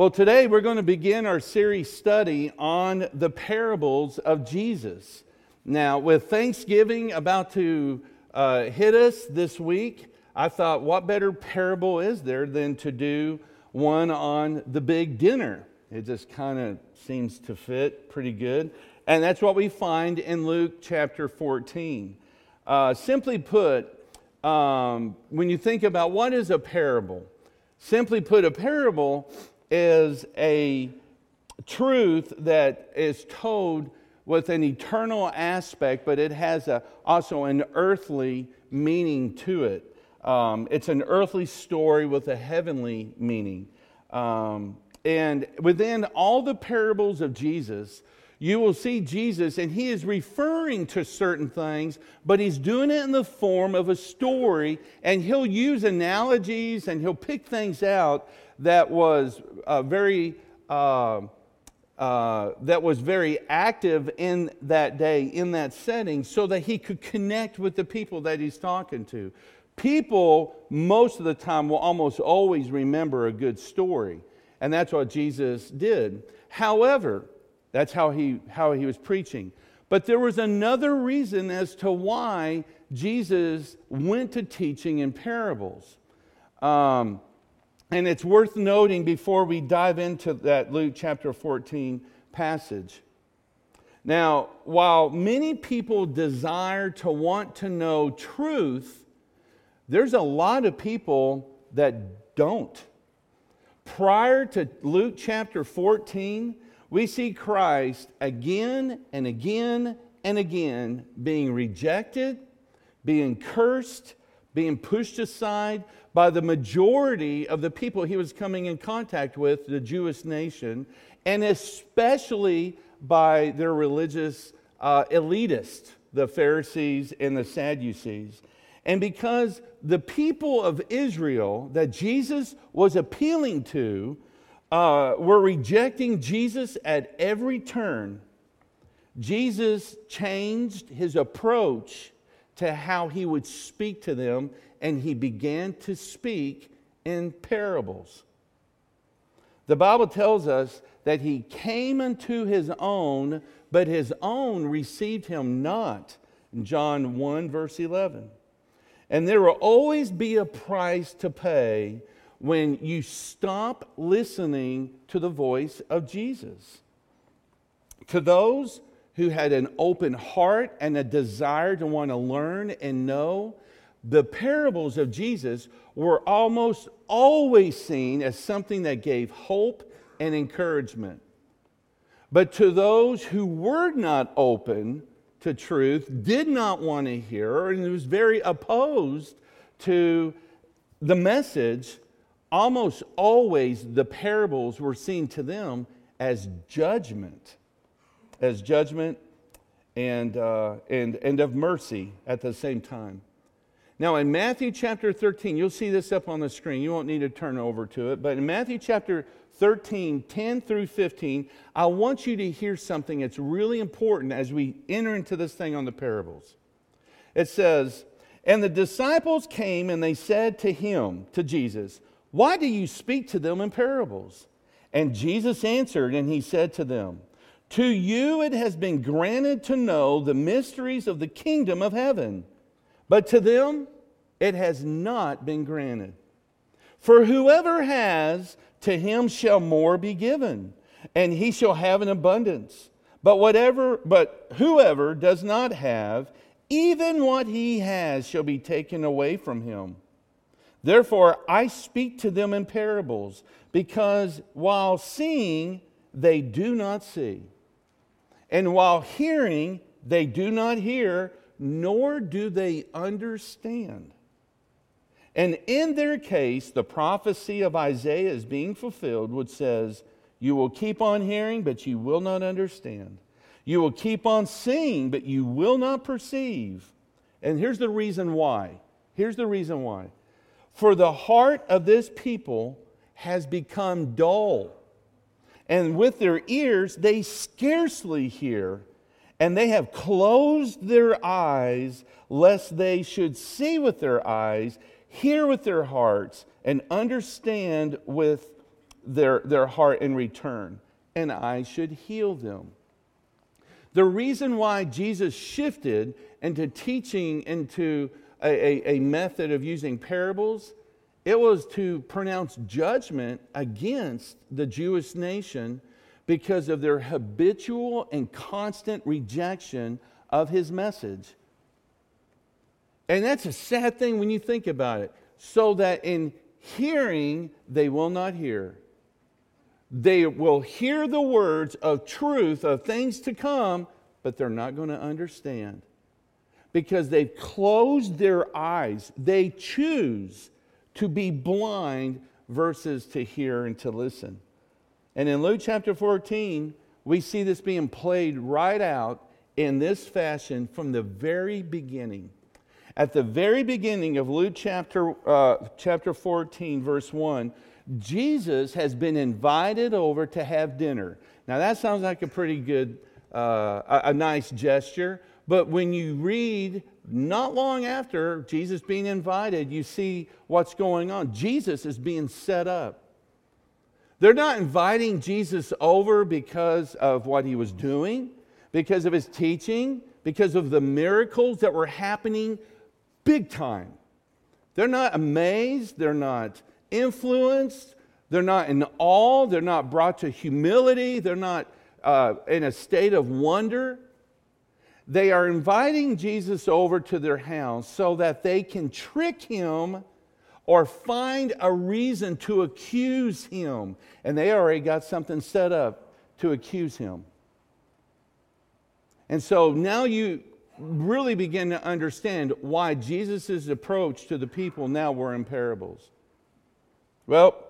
Well, today we're going to begin our series study on the parables of Jesus. Now, with Thanksgiving about to uh, hit us this week, I thought, what better parable is there than to do one on the big dinner? It just kind of seems to fit pretty good. And that's what we find in Luke chapter 14. Uh, simply put, um, when you think about what is a parable, simply put, a parable is a truth that is told with an eternal aspect, but it has a, also an earthly meaning to it. Um, it's an earthly story with a heavenly meaning. Um, and within all the parables of Jesus, you will see Jesus, and he is referring to certain things, but he's doing it in the form of a story, and he'll use analogies and he'll pick things out that was uh, very. Uh, uh, that was very active in that day, in that setting, so that he could connect with the people that he's talking to. People, most of the time, will almost always remember a good story, and that's what Jesus did. However, that's how he, how he was preaching. But there was another reason as to why Jesus went to teaching in parables. Um, and it's worth noting before we dive into that Luke chapter 14 passage. Now, while many people desire to want to know truth, there's a lot of people that don't. Prior to Luke chapter 14, we see Christ again and again and again being rejected, being cursed, being pushed aside by the majority of the people he was coming in contact with, the Jewish nation, and especially by their religious uh, the Pharisees and the Sadducees. And because the people of Israel that Jesus was appealing to uh, were rejecting Jesus at every turn, Jesus changed his approach to how he would speak to them, and he began to speak in parables. The Bible tells us that he came unto his own, but his own received him not. John 1, verse 11. And there will always be a price to pay when you stop listening to the voice of Jesus. To those who had an open heart and a desire to want to learn and know, the parables of Jesus were almost always seen as something that gave hope and encouragement. But to those who were not open to truth, did not want to hear, and was very opposed to the message, almost always the parables were seen to them as judgment as judgment and, uh, and, and of mercy at the same time. Now, in Matthew chapter 13, you'll see this up on the screen. You won't need to turn over to it. But in Matthew chapter 13, 10 through 15, I want you to hear something that's really important as we enter into this thing on the parables. It says, And the disciples came and they said to him, to Jesus, Why do you speak to them in parables? And Jesus answered and he said to them, to you it has been granted to know the mysteries of the kingdom of heaven, but to them it has not been granted. For whoever has, to him shall more be given, and he shall have an abundance. But whatever, but whoever does not have, even what he has shall be taken away from him. Therefore, I speak to them in parables, because while seeing, they do not see and while hearing, they do not hear, nor do they understand. And in their case, the prophecy of Isaiah is being fulfilled, which says, You will keep on hearing, but you will not understand. You will keep on seeing, but you will not perceive. And here's the reason why. Here's the reason why. For the heart of this people has become dull and with their ears they scarcely hear, and they have closed their eyes, lest they should see with their eyes, hear with their hearts, and understand with their, their heart in return, and I should heal them. The reason why Jesus shifted into teaching into a, a, a method of using parables, it was to pronounce judgment against the Jewish nation because of their habitual and constant rejection of his message. And that's a sad thing when you think about it. So that in hearing, they will not hear. They will hear the words of truth, of things to come, but they're not going to understand because they've closed their eyes. They choose to be blind versus to hear and to listen. And in Luke chapter 14, we see this being played right out in this fashion from the very beginning. At the very beginning of Luke chapter, uh, chapter 14, verse 1, Jesus has been invited over to have dinner. Now, that sounds like a pretty good, uh, a, a nice gesture, but when you read not long after Jesus being invited, you see what's going on. Jesus is being set up. They're not inviting Jesus over because of what he was doing, because of his teaching, because of the miracles that were happening big time. They're not amazed, they're not influenced, they're not in awe, they're not brought to humility, they're not uh, in a state of wonder. They are inviting Jesus over to their house so that they can trick him or find a reason to accuse him. And they already got something set up to accuse him. And so now you really begin to understand why Jesus' approach to the people now were in parables. Well,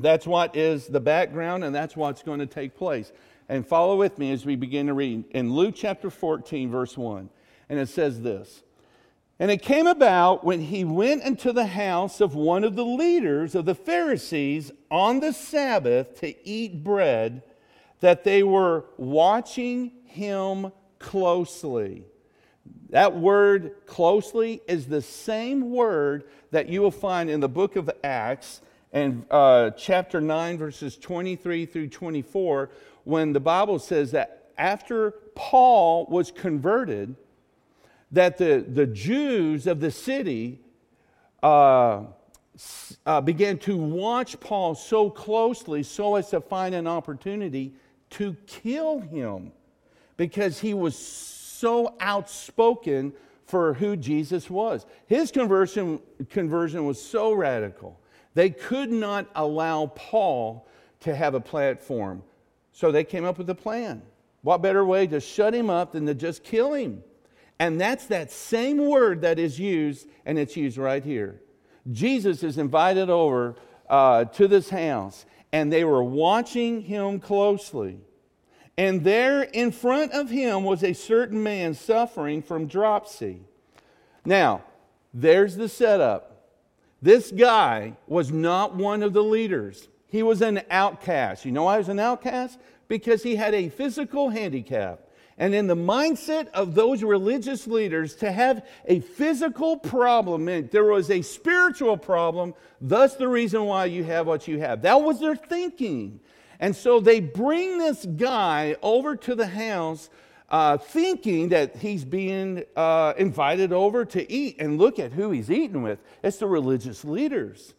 that's what is the background, and that's what's going to take place. And follow with me as we begin to read in Luke chapter 14, verse 1. And it says this And it came about when he went into the house of one of the leaders of the Pharisees on the Sabbath to eat bread that they were watching him closely. That word closely is the same word that you will find in the book of Acts and uh, chapter 9, verses 23 through 24, when the Bible says that after Paul was converted, that the, the Jews of the city uh, uh, began to watch Paul so closely so as to find an opportunity to kill him because he was so outspoken for who Jesus was. His conversion, conversion was so radical. They could not allow Paul to have a platform. So they came up with a plan. What better way to shut him up than to just kill him? And that's that same word that is used, and it's used right here. Jesus is invited over uh, to this house, and they were watching him closely. And there in front of him was a certain man suffering from dropsy. Now, there's the setup. This guy was not one of the leaders. He was an outcast. You know why he was an outcast? Because he had a physical handicap. And in the mindset of those religious leaders, to have a physical problem meant there was a spiritual problem, thus the reason why you have what you have. That was their thinking. And so they bring this guy over to the house uh, thinking that he's being uh, invited over to eat. And look at who he's eating with it's the religious leaders.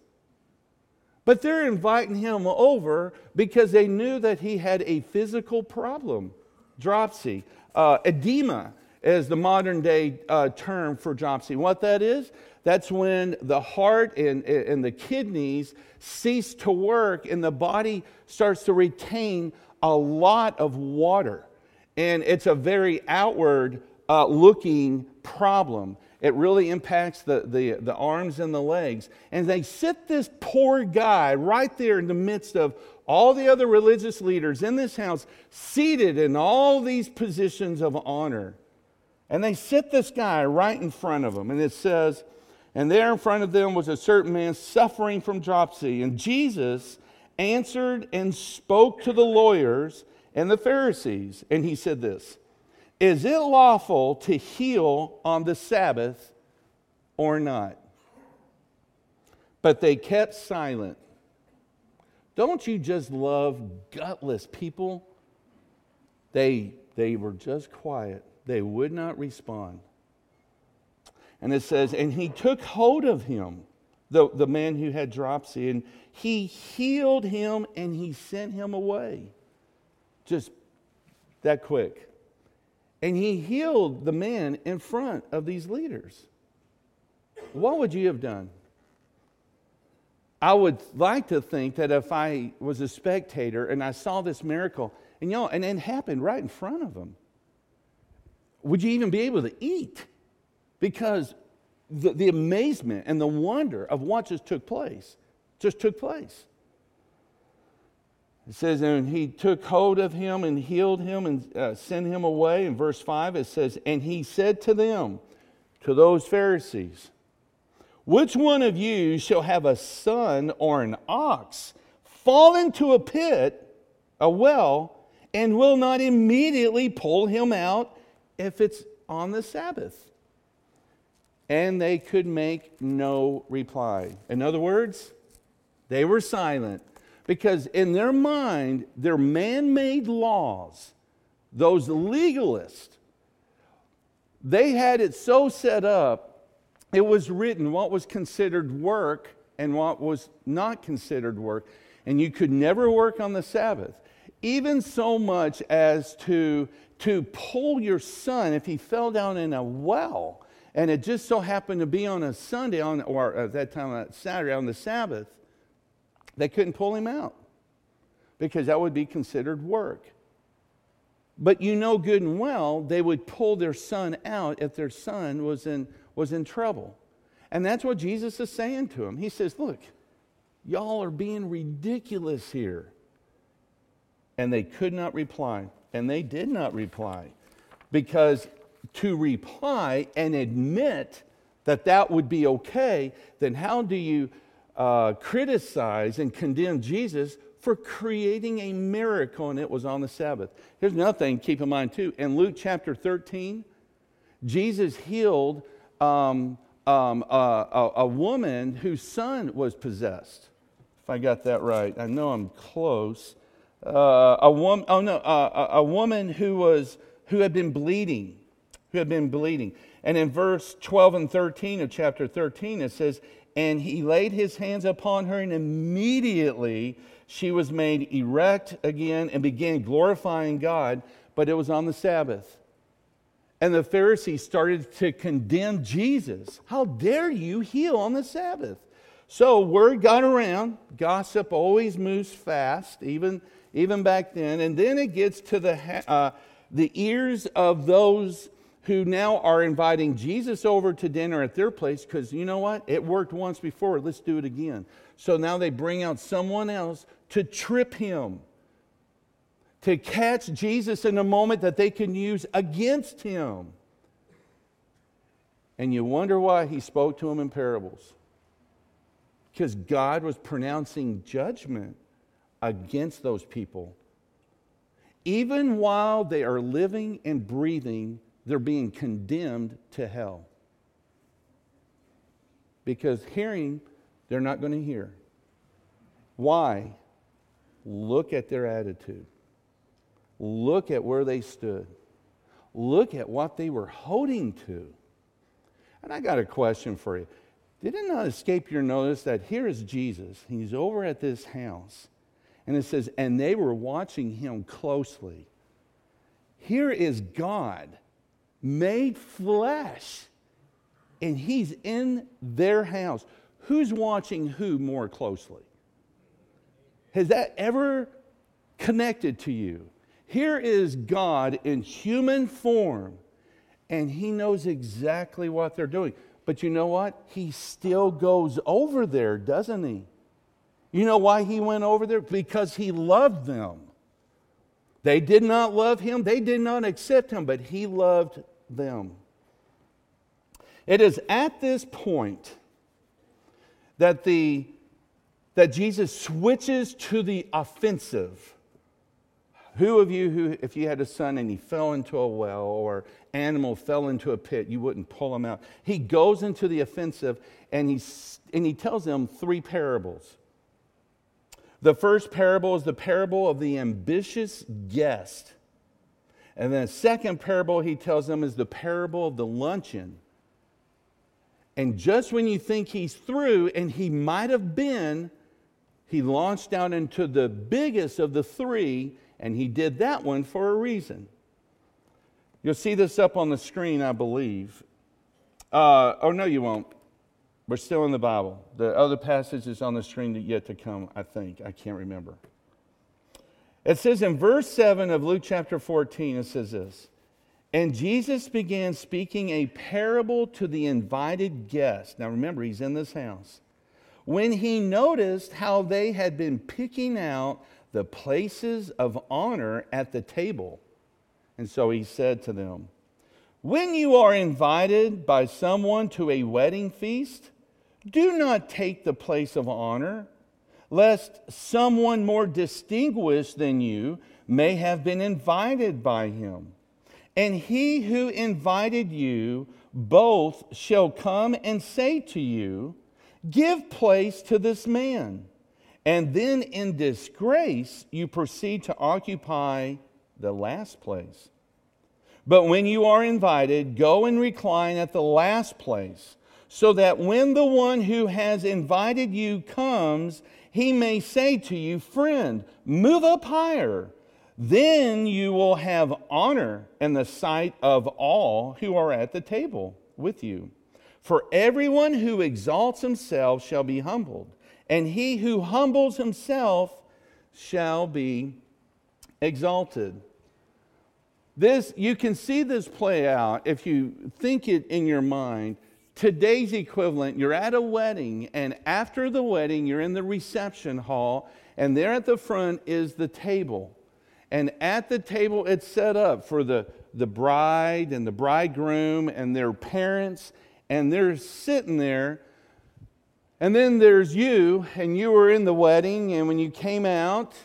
But they're inviting him over because they knew that he had a physical problem dropsy. Uh, edema is the modern day uh, term for dropsy. What that is, that's when the heart and, and the kidneys cease to work and the body starts to retain a lot of water. And it's a very outward uh, looking problem. It really impacts the, the, the arms and the legs. And they sit this poor guy right there in the midst of all the other religious leaders in this house, seated in all these positions of honor. And they sit this guy right in front of them. And it says, and there in front of them was a certain man suffering from dropsy. And Jesus answered and spoke to the lawyers and the Pharisees. And he said this Is it lawful to heal on the Sabbath or not? But they kept silent, Don't you just love gutless people? They, they were just quiet, they would not respond. And it says, And he took hold of him, the, the man who had dropsy, and he healed him and he sent him away. Just that quick. And he healed the man in front of these leaders. What would you have done? I would like to think that if I was a spectator and I saw this miracle, and you know, and it happened right in front of them, would you even be able to eat? Because the, the amazement and the wonder of what just took place just took place. It says, and he took hold of him and healed him and uh, sent him away. In verse 5, it says, and he said to them, to those Pharisees, which one of you shall have a son or an ox fall into a pit, a well, and will not immediately pull him out if it's on the Sabbath? And they could make no reply. In other words, they were silent because in their mind, their man made laws, those legalists, they had it so set up it was written what was considered work and what was not considered work. And you could never work on the Sabbath, even so much as to, to pull your son if he fell down in a well and it just so happened to be on a Sunday on, or at that time, on Saturday on the Sabbath, they couldn't pull him out because that would be considered work. But you know good and well they would pull their son out if their son was in was in trouble. And that's what Jesus is saying to him. He says, Look, y'all are being ridiculous here. And they could not reply. And they did not reply. Because to reply and admit that that would be okay, then how do you uh, criticize and condemn Jesus for creating a miracle and it was on the Sabbath? Here's another thing, keep in mind too. In Luke chapter 13, Jesus healed um, um, a, a, woman whose son was possessed. If I got that right, I know I'm close. Uh, a woman, oh no, uh, a, a woman who was who had been bleeding, who had been bleeding. And in verse 12 and 13 of chapter 13, it says, And he laid his hands upon her, and immediately she was made erect again and began glorifying God, but it was on the Sabbath. And the Pharisees started to condemn Jesus. How dare you heal on the Sabbath? So word got around. Gossip always moves fast, even, even back then. And then it gets to the, uh, the ears of those who now are inviting Jesus over to dinner at their place because you know what? It worked once before. Let's do it again. So now they bring out someone else to trip him to catch Jesus in a moment that they can use against him. And you wonder why he spoke to them in parables. Because God was pronouncing judgment against those people. Even while they are living and breathing, they're being condemned to hell. Because hearing, they're not going to hear. Why? Look at their attitude. Look at where they stood. Look at what they were holding to. And I got a question for you. Did it not escape your notice that here is Jesus? He's over at this house. And it says, and they were watching him closely. Here is God made flesh, and he's in their house. Who's watching who more closely? Has that ever connected to you? Here is God in human form, and He knows exactly what they're doing. But you know what? He still goes over there, doesn't He? You know why He went over there? Because He loved them. They did not love Him, they did not accept Him, but He loved them. It is at this point that, the, that Jesus switches to the offensive who of you, who, if you had a son and he fell into a well or animal fell into a pit, you wouldn't pull him out? He goes into the offensive and, he and he tells them three parables. The first parable is the parable of the ambitious guest. And then the second parable he tells them is the parable of the luncheon. And just when you think he's through, and he might have been, he launched out into the biggest of the three, and he did that one for a reason. You'll see this up on the screen, I believe. Uh, oh, no, you won't. We're still in the Bible. The other passage is on the screen yet to come, I think. I can't remember. It says in verse 7 of Luke chapter 14, it says this And Jesus began speaking a parable to the invited guests. Now remember, he's in this house. When he noticed how they had been picking out the places of honor at the table. And so he said to them, When you are invited by someone to a wedding feast, do not take the place of honor lest someone more distinguished than you may have been invited by him. And he who invited you both shall come and say to you, Give place to this man. And then in disgrace, you proceed to occupy the last place. But when you are invited, go and recline at the last place, so that when the one who has invited you comes, he may say to you, Friend, move up higher. Then you will have honor in the sight of all who are at the table with you. For everyone who exalts himself shall be humbled, and he who humbles himself shall be exalted. This you can see this play out if you think it in your mind Today's equivalent, you're at a wedding, and after the wedding, you're in the reception hall, and there at the front is the table. And at the table, it's set up for the, the bride and the bridegroom and their parents, and they're sitting there. And then there's you, and you were in the wedding, and when you came out,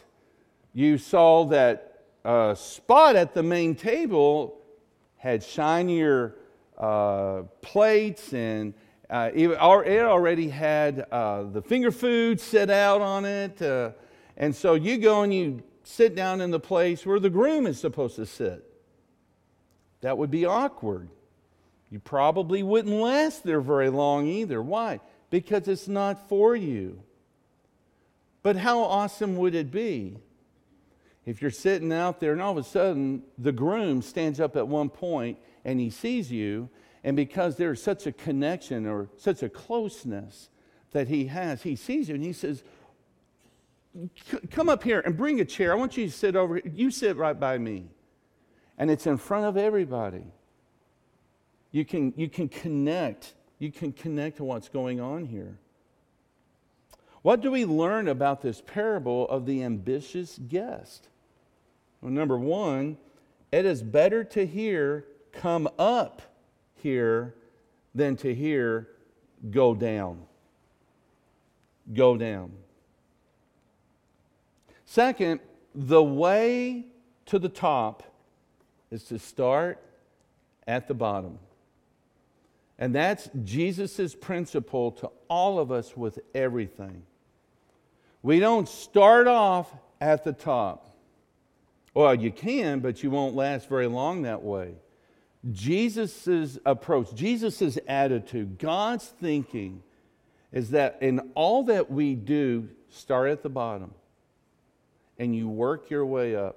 you saw that uh, spot at the main table had shinier uh, plates and uh, it already had uh, the finger food set out on it. Uh, and so you go and you sit down in the place where the groom is supposed to sit. That would be awkward. You probably wouldn't last there very long either. Why? Because it's not for you. But how awesome would it be if you're sitting out there and all of a sudden the groom stands up at one point and he sees you, and because there's such a connection or such a closeness that he has, he sees you and he says, Come up here and bring a chair. I want you to sit over here. You sit right by me. And it's in front of everybody. You can, you can connect. You can connect to what's going on here. What do we learn about this parable of the ambitious guest? Well, number one, it is better to hear come up here than to hear go down. Go down. Second, the way to the top is to start at the bottom. And that's Jesus' principle to all of us with everything. We don't start off at the top. Well, you can, but you won't last very long that way. Jesus' approach, Jesus' attitude, God's thinking is that in all that we do, start at the bottom and you work your way up.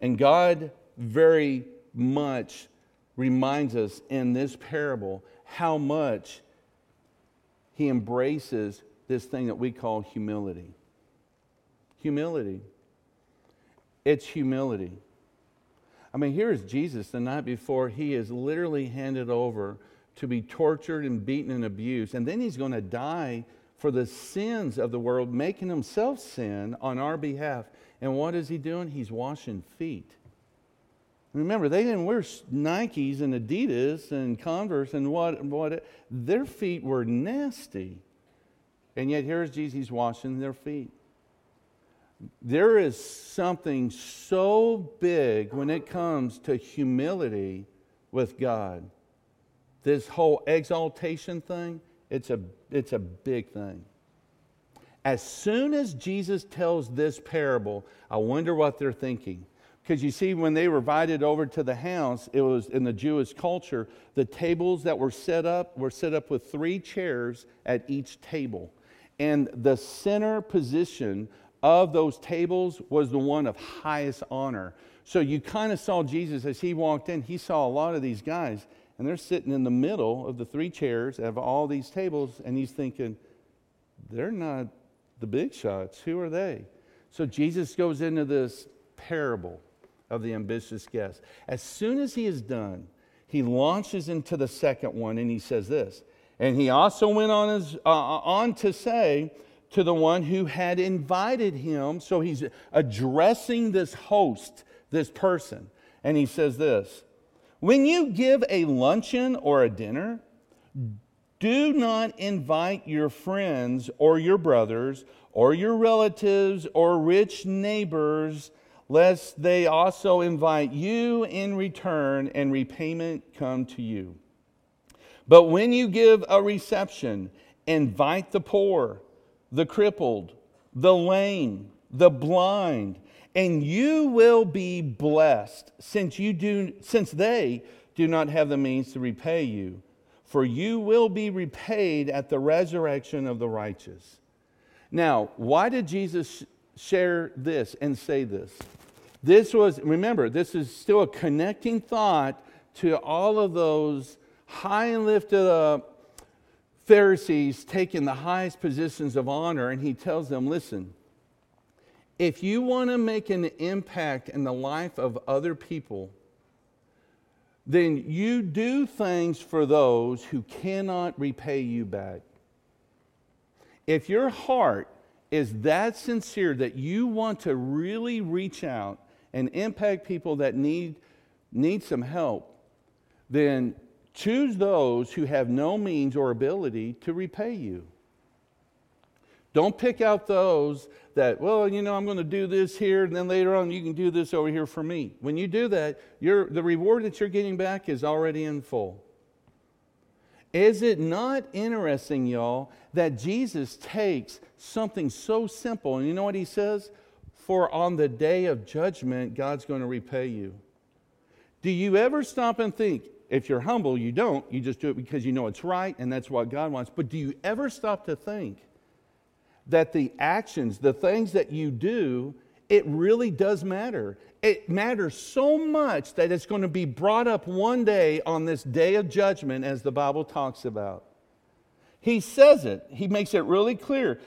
And God very much reminds us in this parable how much He embraces this thing that we call humility. Humility. It's humility. I mean, here is Jesus the night before he is literally handed over to be tortured and beaten and abused. And then he's going to die for the sins of the world, making himself sin on our behalf. And what is he doing? He's washing feet. Remember, they didn't wear Nikes and Adidas and Converse and what, what their feet were nasty. And yet here's Jesus, he's washing their feet. There is something so big when it comes to humility with God. This whole exaltation thing, it's a, it's a big thing. As soon as Jesus tells this parable, I wonder what they're thinking. Because you see, when they were invited over to the house, it was in the Jewish culture, the tables that were set up were set up with three chairs at each table. And the center position of those tables was the one of highest honor. So you kind of saw Jesus as he walked in, he saw a lot of these guys, and they're sitting in the middle of the three chairs of all these tables, and he's thinking, they're not the big shots. Who are they? So Jesus goes into this parable of the ambitious guest. As soon as he is done, he launches into the second one and he says this. And he also went on, his, uh, on to say to the one who had invited him, so he's addressing this host, this person. And he says this When you give a luncheon or a dinner, do not invite your friends or your brothers or your relatives or rich neighbors, lest they also invite you in return and repayment come to you. But when you give a reception, invite the poor, the crippled, the lame, the blind, and you will be blessed since you do since they do not have the means to repay you for you will be repaid at the resurrection of the righteous now, why did Jesus share this and say this? This was, remember, this is still a connecting thought to all of those high and lifted up Pharisees taking the highest positions of honor, and he tells them, listen, if you want to make an impact in the life of other people, then you do things for those who cannot repay you back. If your heart is that sincere that you want to really reach out and impact people that need, need some help, then choose those who have no means or ability to repay you. Don't pick out those that, well, you know, I'm going to do this here, and then later on you can do this over here for me. When you do that, the reward that you're getting back is already in full. Is it not interesting, y'all, that Jesus takes something so simple, and you know what he says? For on the day of judgment, God's going to repay you. Do you ever stop and think, if you're humble, you don't, you just do it because you know it's right and that's what God wants. But do you ever stop to think that the actions, the things that you do, it really does matter? it matters so much that it's going to be brought up one day on this day of judgment, as the Bible talks about. He says it, he makes it really clear.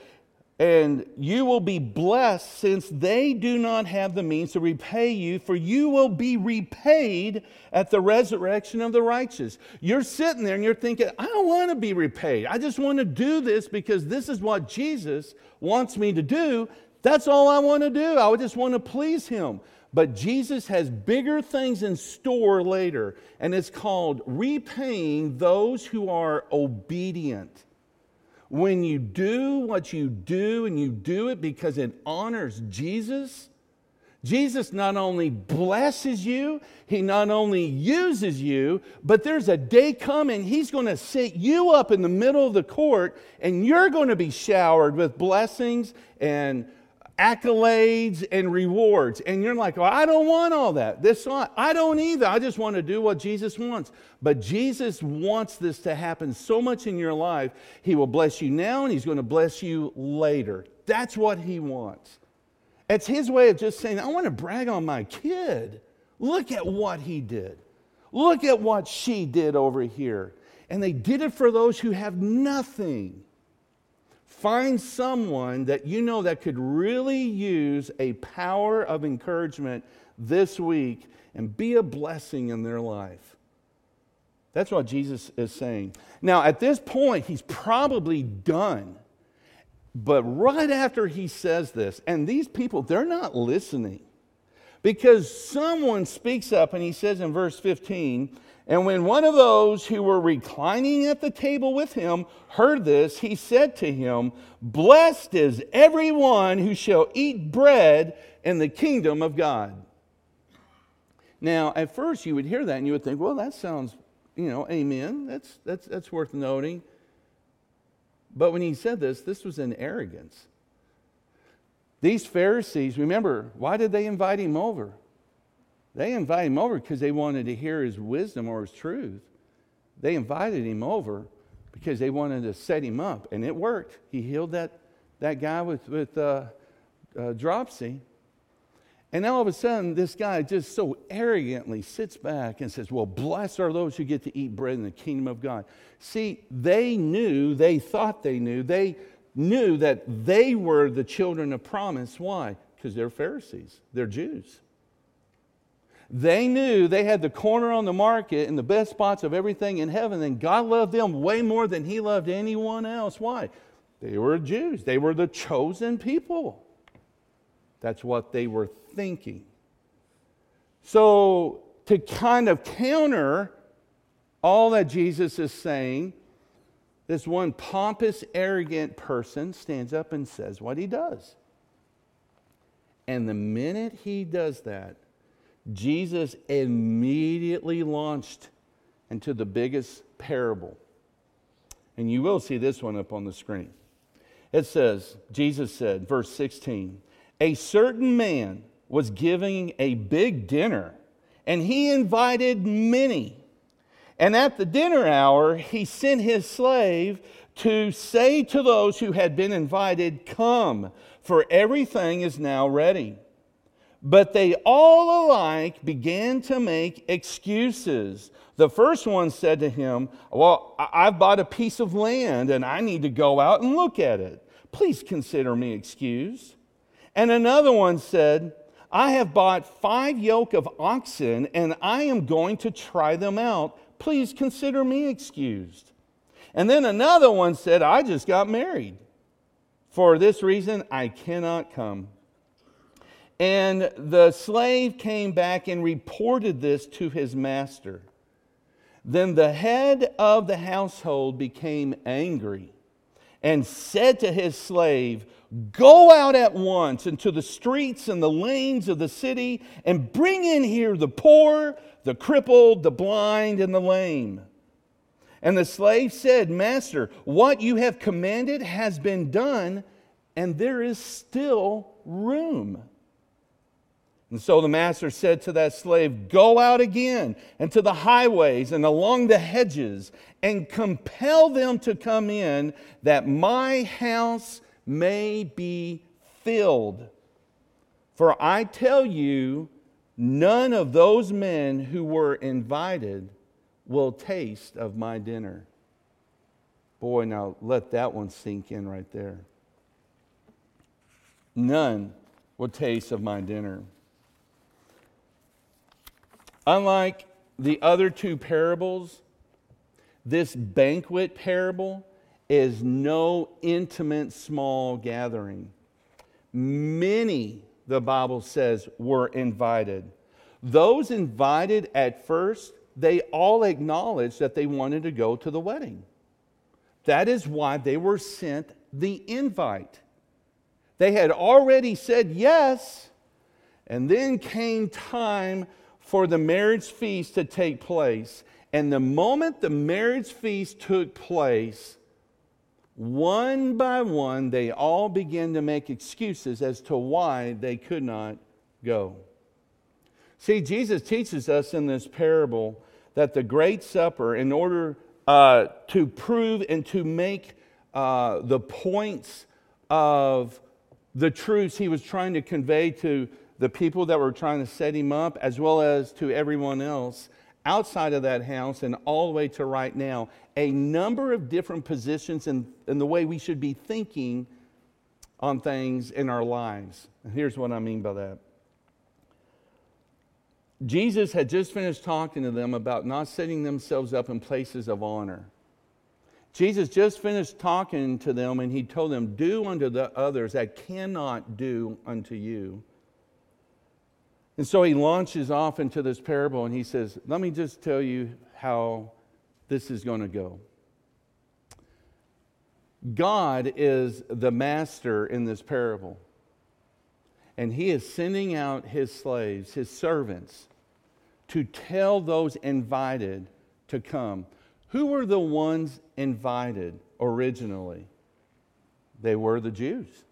And you will be blessed since they do not have the means to repay you, for you will be repaid at the resurrection of the righteous. You're sitting there and you're thinking, I don't want to be repaid. I just want to do this because this is what Jesus wants me to do. That's all I want to do. I just want to please Him. But Jesus has bigger things in store later, and it's called repaying those who are obedient. When you do what you do and you do it because it honors Jesus, Jesus not only blesses you, he not only uses you, but there's a day coming, he's going to sit you up in the middle of the court, and you're going to be showered with blessings and accolades and rewards. And you're like, well, I don't want all that. This I don't either. I just want to do what Jesus wants. But Jesus wants this to happen so much in your life. He will bless you now and he's going to bless you later. That's what he wants. It's his way of just saying, I want to brag on my kid. Look at what he did. Look at what she did over here. And they did it for those who have nothing. Find someone that you know that could really use a power of encouragement this week and be a blessing in their life. That's what Jesus is saying. Now, at this point, he's probably done. But right after he says this, and these people, they're not listening because someone speaks up and he says in verse 15, and when one of those who were reclining at the table with him heard this, he said to him, Blessed is everyone who shall eat bread in the kingdom of God. Now, at first you would hear that and you would think, well, that sounds, you know, amen. That's, that's, that's worth noting. But when he said this, this was in arrogance. These Pharisees, remember, why did they invite him over? They invited him over because they wanted to hear his wisdom or his truth. They invited him over because they wanted to set him up, and it worked. He healed that, that guy with, with uh, uh, dropsy. And now all of a sudden, this guy just so arrogantly sits back and says, Well, blessed are those who get to eat bread in the kingdom of God. See, they knew, they thought they knew, they knew that they were the children of promise. Why? Because they're Pharisees, they're Jews. They knew they had the corner on the market and the best spots of everything in heaven, and God loved them way more than He loved anyone else. Why? They were Jews, they were the chosen people. That's what they were thinking. So, to kind of counter all that Jesus is saying, this one pompous, arrogant person stands up and says what he does. And the minute he does that, Jesus immediately launched into the biggest parable. And you will see this one up on the screen. It says, Jesus said, verse 16, a certain man was giving a big dinner, and he invited many. And at the dinner hour, he sent his slave to say to those who had been invited, Come, for everything is now ready. But they all alike began to make excuses. The first one said to him, Well, I've bought a piece of land and I need to go out and look at it. Please consider me excused. And another one said, I have bought five yoke of oxen and I am going to try them out. Please consider me excused. And then another one said, I just got married. For this reason, I cannot come. And the slave came back and reported this to his master. Then the head of the household became angry and said to his slave, Go out at once into the streets and the lanes of the city and bring in here the poor, the crippled, the blind, and the lame. And the slave said, Master, what you have commanded has been done, and there is still room. And so the master said to that slave, Go out again into the highways and along the hedges and compel them to come in, that my house may be filled. For I tell you, none of those men who were invited will taste of my dinner. Boy, now let that one sink in right there. None will taste of my dinner. Unlike the other two parables, this banquet parable is no intimate small gathering. Many, the Bible says, were invited. Those invited at first, they all acknowledged that they wanted to go to the wedding. That is why they were sent the invite. They had already said yes, and then came time for the marriage feast to take place. And the moment the marriage feast took place, one by one, they all began to make excuses as to why they could not go. See, Jesus teaches us in this parable that the Great Supper, in order uh, to prove and to make uh, the points of the truths he was trying to convey to the people that were trying to set him up, as well as to everyone else outside of that house and all the way to right now, a number of different positions in, in the way we should be thinking on things in our lives. And here's what I mean by that. Jesus had just finished talking to them about not setting themselves up in places of honor. Jesus just finished talking to them and he told them, Do unto the others that cannot do unto you. And so he launches off into this parable and he says, Let me just tell you how this is going to go. God is the master in this parable. And he is sending out his slaves, his servants, to tell those invited to come. Who were the ones invited originally? They were the Jews.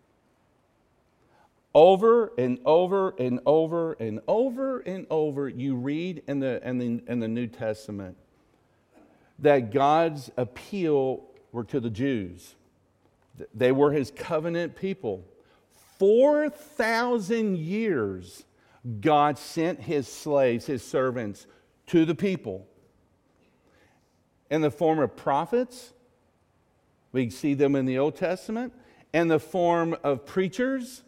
Over and over and over and over and over, you read in the, in the, in the New Testament that God's appeal were to the Jews. They were his covenant people. 4,000 years, God sent his slaves, his servants, to the people in the form of prophets. We see them in the Old Testament, in the form of preachers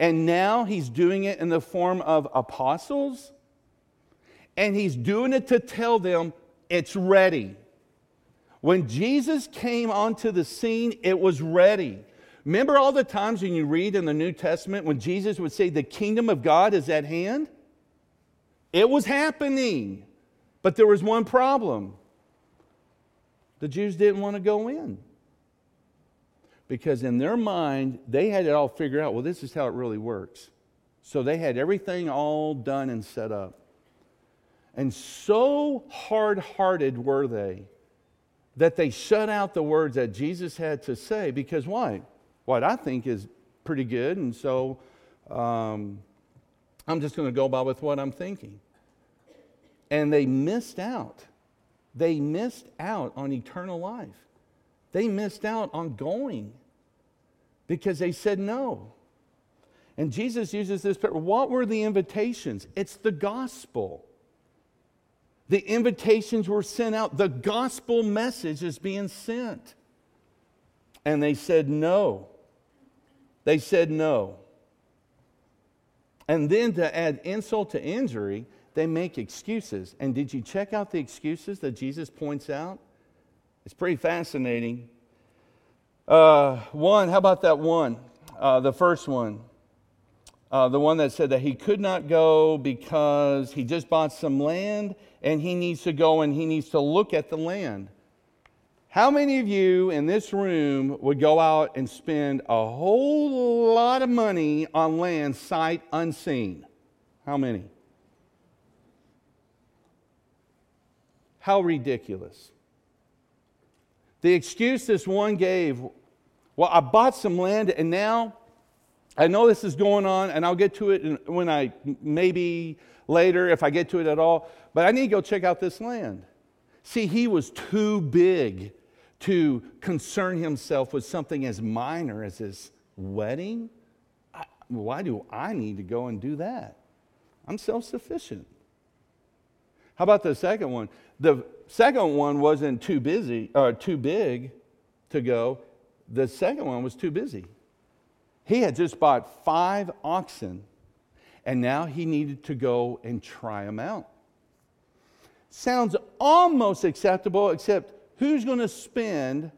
and now he's doing it in the form of apostles. And he's doing it to tell them it's ready. When Jesus came onto the scene, it was ready. Remember all the times when you read in the New Testament when Jesus would say, The kingdom of God is at hand? It was happening. But there was one problem the Jews didn't want to go in because in their mind, they had it all figured out. Well, this is how it really works. So they had everything all done and set up. And so hard hearted were they that they shut out the words that Jesus had to say because why? What I think is pretty good. And so um, I'm just going to go by with what I'm thinking. And they missed out. They missed out on eternal life. They missed out on going because they said no. And Jesus uses this. What were the invitations? It's the gospel. The invitations were sent out. The gospel message is being sent. And they said no. They said no. And then to add insult to injury, they make excuses. And did you check out the excuses that Jesus points out? It's pretty fascinating. Uh, one, how about that one? Uh, the first one. Uh, the one that said that he could not go because he just bought some land and he needs to go and he needs to look at the land. How many of you in this room would go out and spend a whole lot of money on land sight unseen? How many? How ridiculous. The excuse this one gave well, I bought some land and now I know this is going on and I'll get to it when I maybe later if I get to it at all, but I need to go check out this land. See, he was too big to concern himself with something as minor as his wedding. Why do I need to go and do that? I'm self sufficient. How about the second one? The second one wasn't too busy or uh, too big to go. The second one was too busy. He had just bought five oxen, and now he needed to go and try them out. Sounds almost acceptable, except who's going to spend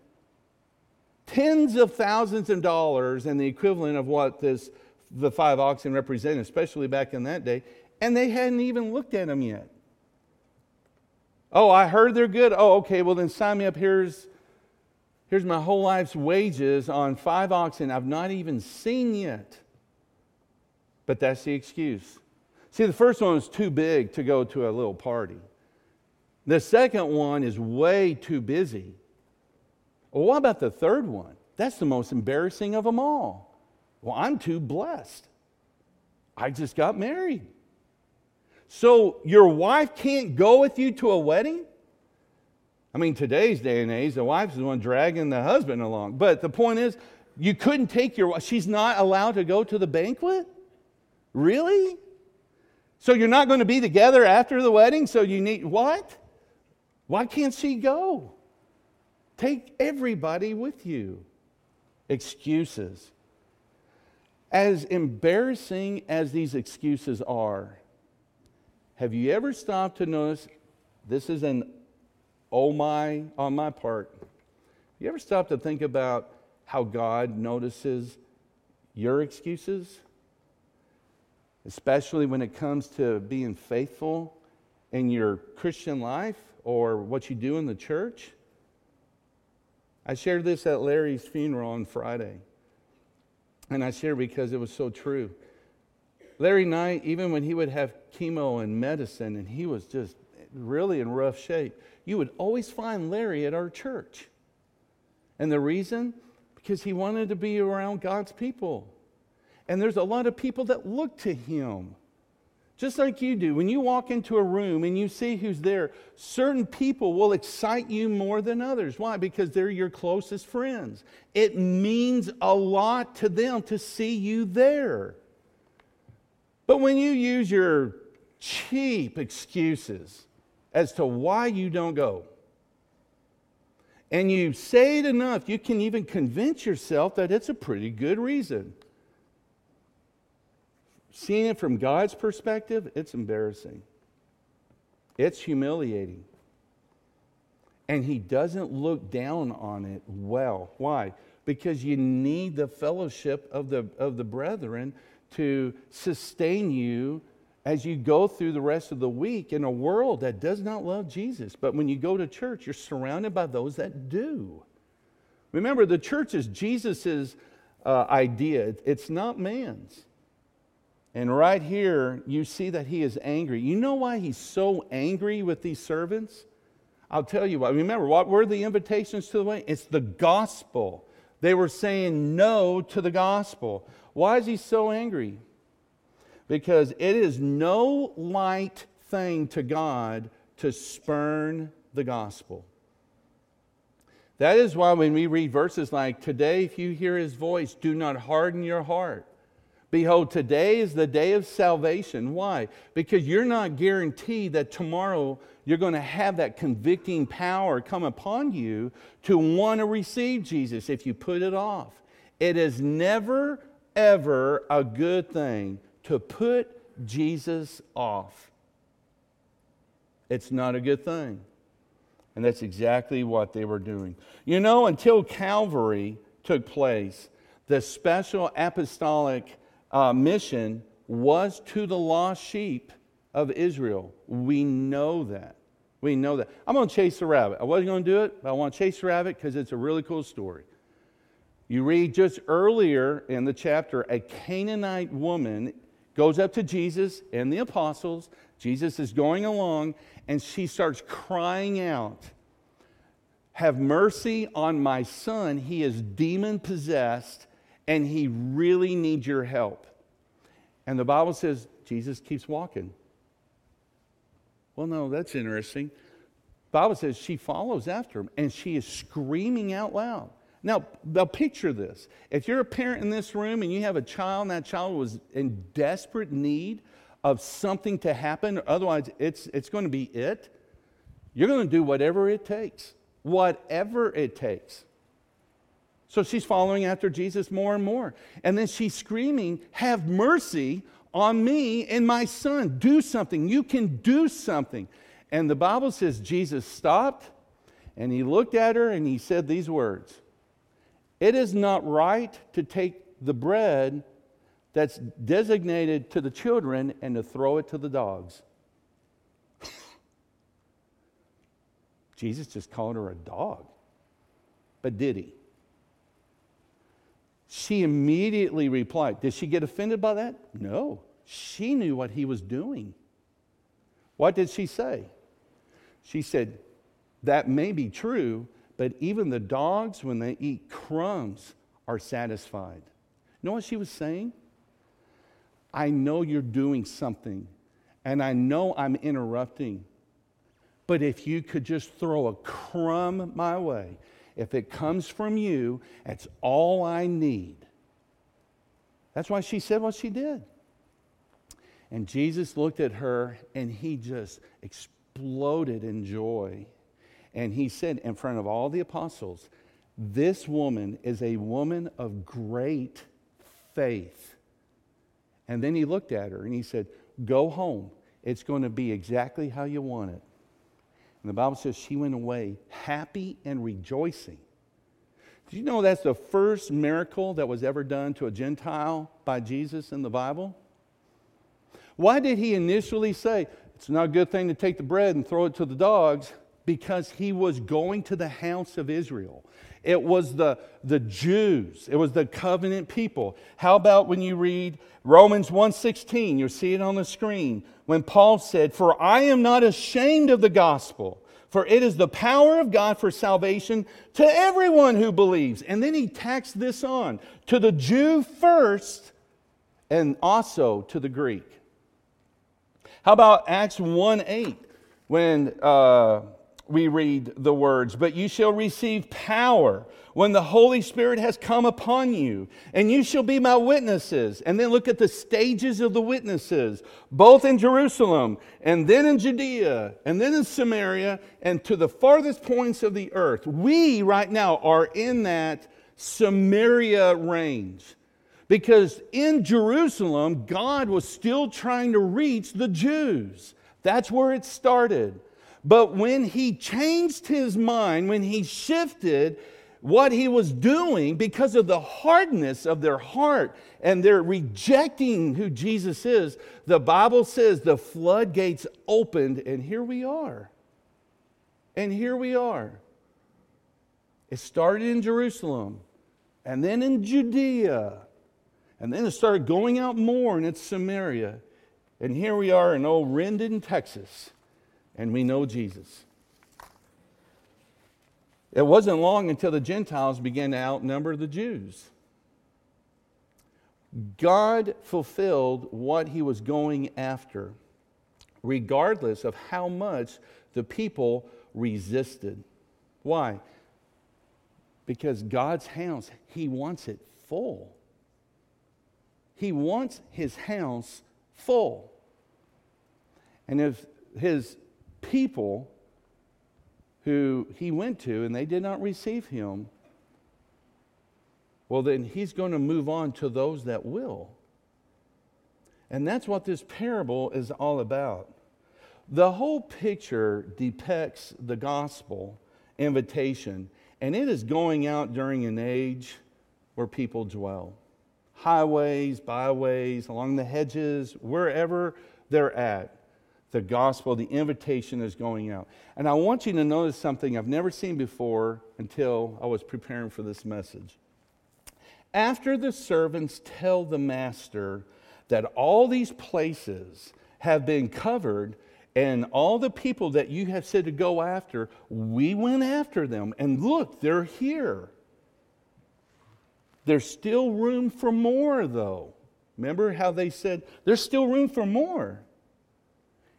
tens of thousands of dollars and the equivalent of what this the five oxen represented, especially back in that day, and they hadn't even looked at them yet. Oh, I heard they're good. Oh, okay, well then sign me up. Here's Here's my whole life's wages on five oxen I've not even seen yet. But that's the excuse. See, the first one was too big to go to a little party. The second one is way too busy. Well, what about the third one? That's the most embarrassing of them all. Well, I'm too blessed. I just got married. So your wife can't go with you to a wedding? I mean, today's day and age, the wife's the one dragging the husband along. But the point is, you couldn't take your wife. She's not allowed to go to the banquet? Really? So you're not going to be together after the wedding? So you need what? Why can't she go? Take everybody with you. Excuses. As embarrassing as these excuses are, have you ever stopped to notice this is an oh my on my part. You ever stopped to think about how God notices your excuses? Especially when it comes to being faithful in your Christian life or what you do in the church. I shared this at Larry's funeral on Friday. And I shared because it was so true. Larry Knight, even when he would have chemo and medicine, and he was just really in rough shape, you would always find Larry at our church. And the reason? Because he wanted to be around God's people. And there's a lot of people that look to him. Just like you do. When you walk into a room and you see who's there, certain people will excite you more than others. Why? Because they're your closest friends. It means a lot to them to see you there. But when you use your cheap excuses as to why you don't go, and you say it enough, you can even convince yourself that it's a pretty good reason. Seeing it from God's perspective, it's embarrassing. It's humiliating. And He doesn't look down on it well. Why? Because you need the fellowship of the, of the brethren to sustain you as you go through the rest of the week in a world that does not love Jesus. But when you go to church, you're surrounded by those that do. Remember, the church is Jesus' uh, idea, it's not man's. And right here, you see that he is angry. You know why he's so angry with these servants? I'll tell you why. Remember, what were the invitations to the way? It's the gospel. They were saying no to the gospel. Why is he so angry? Because it is no light thing to God to spurn the gospel. That is why when we read verses like, Today, if you hear his voice, do not harden your heart Behold, today is the day of salvation. Why? Because you're not guaranteed that tomorrow you're going to have that convicting power come upon you to want to receive Jesus if you put it off. It is never, ever a good thing to put Jesus off. It's not a good thing. And that's exactly what they were doing. You know, until Calvary took place, the special apostolic uh, mission was to the lost sheep of Israel. We know that. We know that. I'm going to chase the rabbit. I wasn't going to do it, but I want to chase the rabbit because it's a really cool story. You read just earlier in the chapter, a Canaanite woman goes up to Jesus and the apostles. Jesus is going along, and she starts crying out, Have mercy on my son. He is demon possessed and he really needs your help. And the Bible says Jesus keeps walking. Well, no, that's interesting. The Bible says she follows after him and she is screaming out loud. Now, now picture this. If you're a parent in this room and you have a child and that child was in desperate need of something to happen, otherwise it's, it's going to be it, you're going to do whatever it takes. Whatever it takes. So she's following after Jesus more and more. And then she's screaming, Have mercy on me and my son. Do something. You can do something. And the Bible says Jesus stopped and he looked at her and he said these words It is not right to take the bread that's designated to the children and to throw it to the dogs. Jesus just called her a dog. But did he? She immediately replied. Did she get offended by that? No. She knew what he was doing. What did she say? She said, That may be true, but even the dogs, when they eat crumbs, are satisfied. You know what she was saying? I know you're doing something, and I know I'm interrupting. But if you could just throw a crumb my way, if it comes from you, that's all I need. That's why she said what she did. And Jesus looked at her and he just exploded in joy. And he said in front of all the apostles, This woman is a woman of great faith. And then he looked at her and he said, Go home. It's going to be exactly how you want it. And the Bible says she went away happy and rejoicing. Did you know that's the first miracle that was ever done to a Gentile by Jesus in the Bible? Why did he initially say, it's not a good thing to take the bread and throw it to the dogs? Because he was going to the house of Israel. It was the, the Jews. It was the covenant people. How about when you read Romans 1:16? You'll see it on the screen. When Paul said, "For I am not ashamed of the gospel, for it is the power of God for salvation to everyone who believes." And then he tacks this on, to the Jew first, and also to the Greek. How about Acts 1 8, when uh, we read the words, But you shall receive power when the Holy Spirit has come upon you, and you shall be my witnesses. And then look at the stages of the witnesses, both in Jerusalem, and then in Judea, and then in Samaria, and to the farthest points of the earth. We right now are in that Samaria range. Because in Jerusalem, God was still trying to reach the Jews. That's where it started. But when he changed his mind, when he shifted what he was doing because of the hardness of their heart and their rejecting who Jesus is, the Bible says the floodgates opened, and here we are. And here we are. It started in Jerusalem, and then in Judea, and then it started going out more, and it's Samaria. And here we are in old Rendon, Texas and we know Jesus. It wasn't long until the Gentiles began to outnumber the Jews. God fulfilled what he was going after, regardless of how much the people resisted. Why? Because God's house, he wants it full. He wants his house full. And if his people who he went to and they did not receive him, well, then he's going to move on to those that will. And that's what this parable is all about. The whole picture depicts the gospel invitation, and it is going out during an age where people dwell highways, byways, along the hedges, wherever they're at the gospel, the invitation is going out. And I want you to notice something I've never seen before until I was preparing for this message. After the servants tell the master that all these places have been covered and all the people that you have said to go after, we went after them. And look, they're here. There's still room for more, though. Remember how they said, there's still room for more.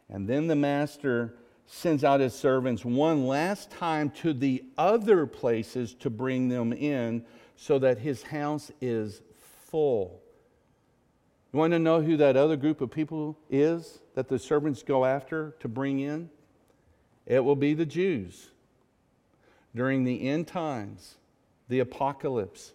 And then the master sends out his servants one last time to the other places to bring them in so that his house is full. You want to know who that other group of people is that the servants go after to bring in? It will be the Jews. During the end times, the apocalypse,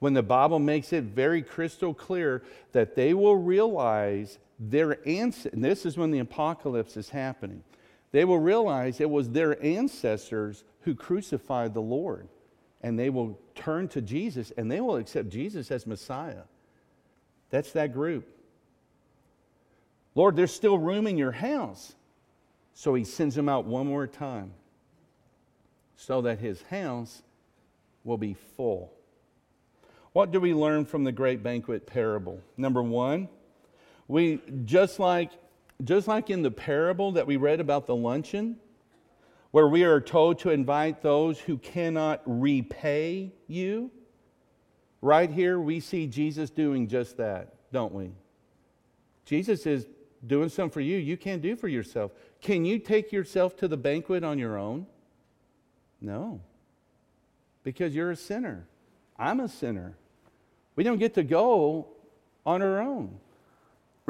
when the Bible makes it very crystal clear that they will realize their ancestors, this is when the apocalypse is happening, they will realize it was their ancestors who crucified the Lord. And they will turn to Jesus and they will accept Jesus as Messiah. That's that group. Lord, there's still room in your house. So he sends them out one more time so that his house will be full. What do we learn from the great banquet parable? Number one, we just like just like in the parable that we read about the luncheon, where we are told to invite those who cannot repay you, right here we see Jesus doing just that, don't we? Jesus is doing something for you you can't do for yourself. Can you take yourself to the banquet on your own? No. Because you're a sinner. I'm a sinner. We don't get to go on our own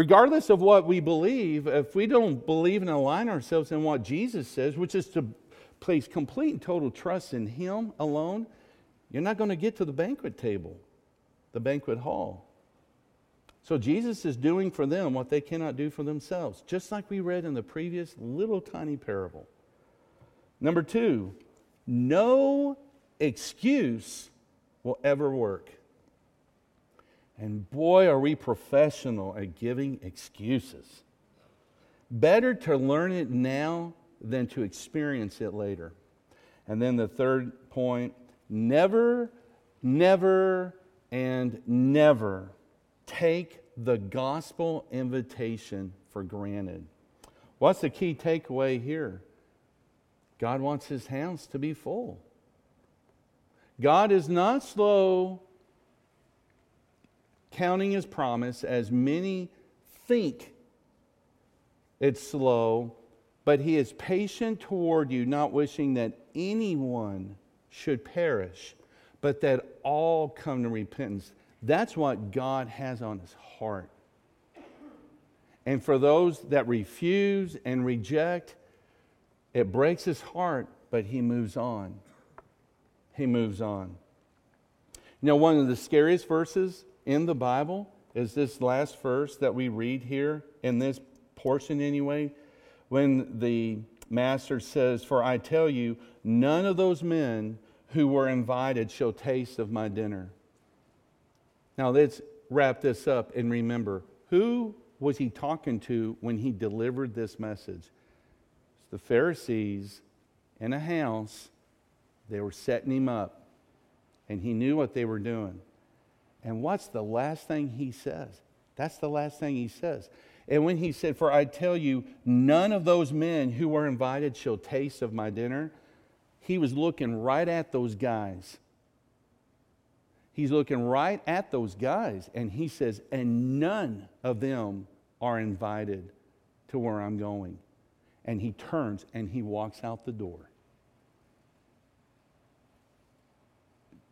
regardless of what we believe, if we don't believe and align ourselves in what Jesus says, which is to place complete and total trust in Him alone, you're not going to get to the banquet table, the banquet hall. So Jesus is doing for them what they cannot do for themselves, just like we read in the previous little tiny parable. Number two, no excuse will ever work. And boy, are we professional at giving excuses. Better to learn it now than to experience it later. And then the third point never, never, and never take the gospel invitation for granted. What's the key takeaway here? God wants his house to be full. God is not slow counting his promise, as many think it's slow, but he is patient toward you, not wishing that anyone should perish, but that all come to repentance. That's what God has on his heart. And for those that refuse and reject, it breaks his heart, but he moves on. He moves on. You know, one of the scariest verses in the Bible is this last verse that we read here, in this portion anyway, when the master says, For I tell you, none of those men who were invited shall taste of my dinner. Now let's wrap this up and remember who was he talking to when he delivered this message? It's the Pharisees in a house. They were setting him up, and he knew what they were doing. And what's the last thing he says? That's the last thing he says. And when he said, For I tell you, none of those men who were invited shall taste of my dinner, he was looking right at those guys. He's looking right at those guys, and he says, And none of them are invited to where I'm going. And he turns and he walks out the door.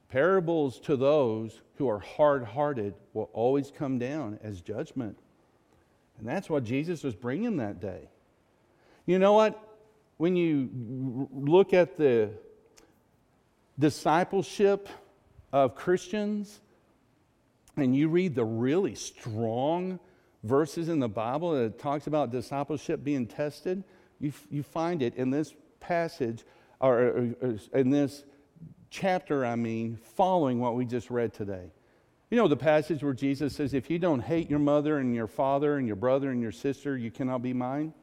Parables to those who are hard hearted will always come down as judgment. And that's what Jesus was bringing that day. You know what? When you look at the discipleship of Christians and you read the really strong verses in the Bible that talks about discipleship being tested, you, you find it in this passage, or, or, or in this chapter, I mean, following what we just read today. You know the passage where Jesus says, If you don't hate your mother and your father and your brother and your sister, you cannot be mine?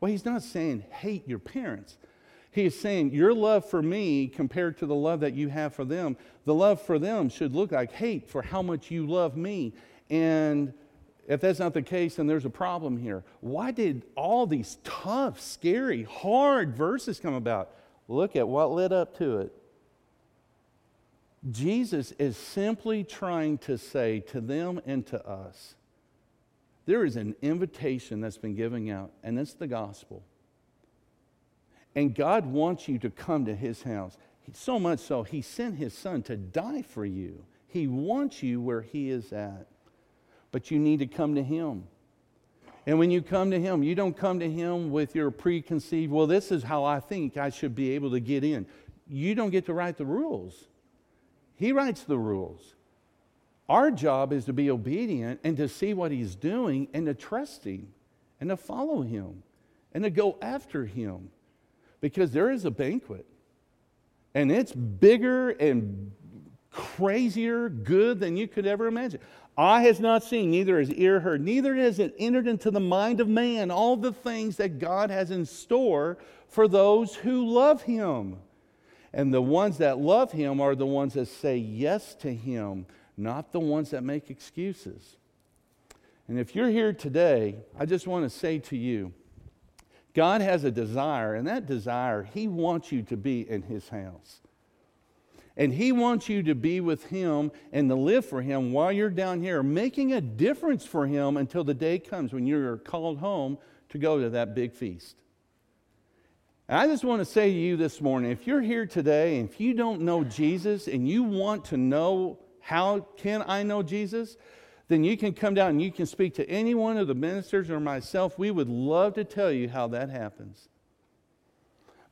Well, he's not saying hate your parents. He is saying your love for me compared to the love that you have for them, the love for them should look like hate for how much you love me. And if that's not the case, then there's a problem here. Why did all these tough, scary, hard verses come about? Look at what led up to it. Jesus is simply trying to say to them and to us there is an invitation that's been given out, and it's the gospel. And God wants you to come to his house. So much so, he sent his son to die for you. He wants you where he is at. But you need to come to him. And when you come to him, you don't come to him with your preconceived, well, this is how I think I should be able to get in. You don't get to write the rules. He writes the rules. Our job is to be obedient and to see what he's doing and to trust him and to follow him and to go after him because there is a banquet and it's bigger and crazier good than you could ever imagine. Eye has not seen, neither has ear heard, neither has it entered into the mind of man all the things that God has in store for those who love him. And the ones that love him are the ones that say yes to him, not the ones that make excuses. And if you're here today, I just want to say to you God has a desire, and that desire, he wants you to be in his house. And he wants you to be with him and to live for him while you're down here, making a difference for him until the day comes when you're called home to go to that big feast. And I just want to say to you this morning if you're here today and if you don't know Jesus and you want to know how can I know Jesus, then you can come down and you can speak to any one of the ministers or myself. We would love to tell you how that happens.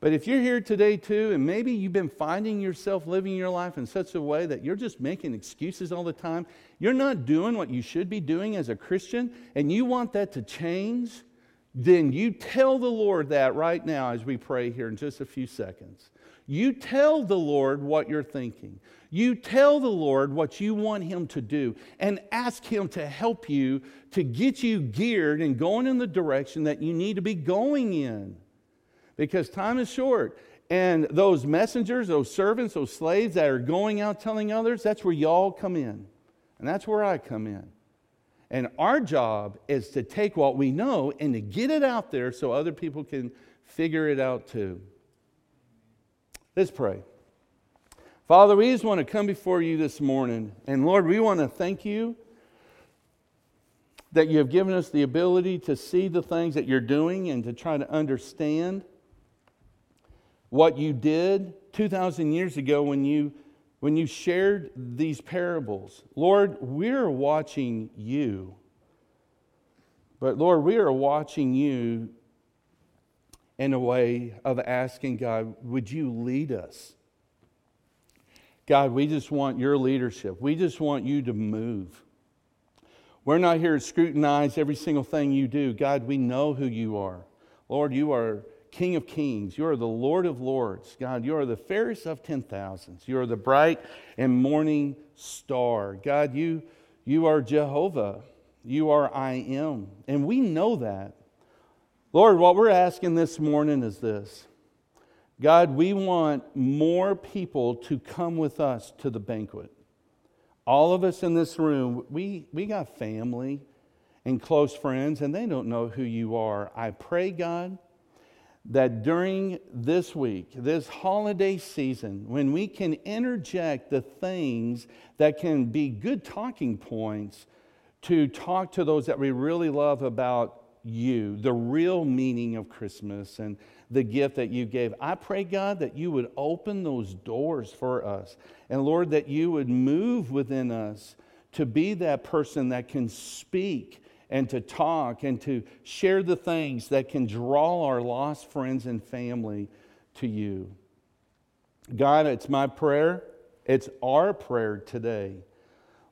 But if you're here today too, and maybe you've been finding yourself living your life in such a way that you're just making excuses all the time, you're not doing what you should be doing as a Christian, and you want that to change, then you tell the Lord that right now as we pray here in just a few seconds. You tell the Lord what you're thinking. You tell the Lord what you want Him to do and ask Him to help you to get you geared and going in the direction that you need to be going in. Because time is short. And those messengers, those servants, those slaves that are going out telling others, that's where y'all come in. And that's where I come in. And our job is to take what we know and to get it out there so other people can figure it out too. Let's pray. Father, we just want to come before you this morning. And Lord, we want to thank you that you have given us the ability to see the things that you're doing and to try to understand what you did 2,000 years ago when you, when you shared these parables. Lord, we're watching you. But Lord, we are watching you in a way of asking God, would you lead us? God, we just want your leadership. We just want you to move. We're not here to scrutinize every single thing you do. God, we know who you are. Lord, you are King of kings. You are the Lord of lords. God, you are the fairest of ten thousands. You are the bright and morning star. God, you, you are Jehovah. You are I am. And we know that. Lord, what we're asking this morning is this God, we want more people to come with us to the banquet. All of us in this room, we, we got family and close friends, and they don't know who you are. I pray, God, that during this week, this holiday season, when we can interject the things that can be good talking points to talk to those that we really love about you, the real meaning of Christmas and the gift that you gave. I pray, God, that you would open those doors for us. And Lord, that you would move within us to be that person that can speak and to talk and to share the things that can draw our lost friends and family to you. God, it's my prayer, it's our prayer today.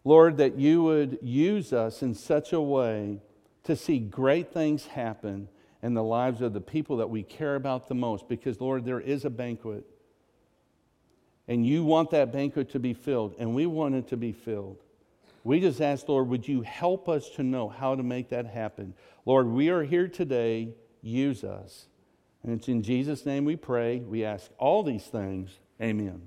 Lord, that you would use us in such a way to see great things happen in the lives of the people that we care about the most. Because, Lord, there is a banquet. And you want that banquet to be filled, and we want it to be filled. We just ask, Lord, would you help us to know how to make that happen? Lord, we are here today. Use us. And it's in Jesus' name we pray. We ask all these things. Amen.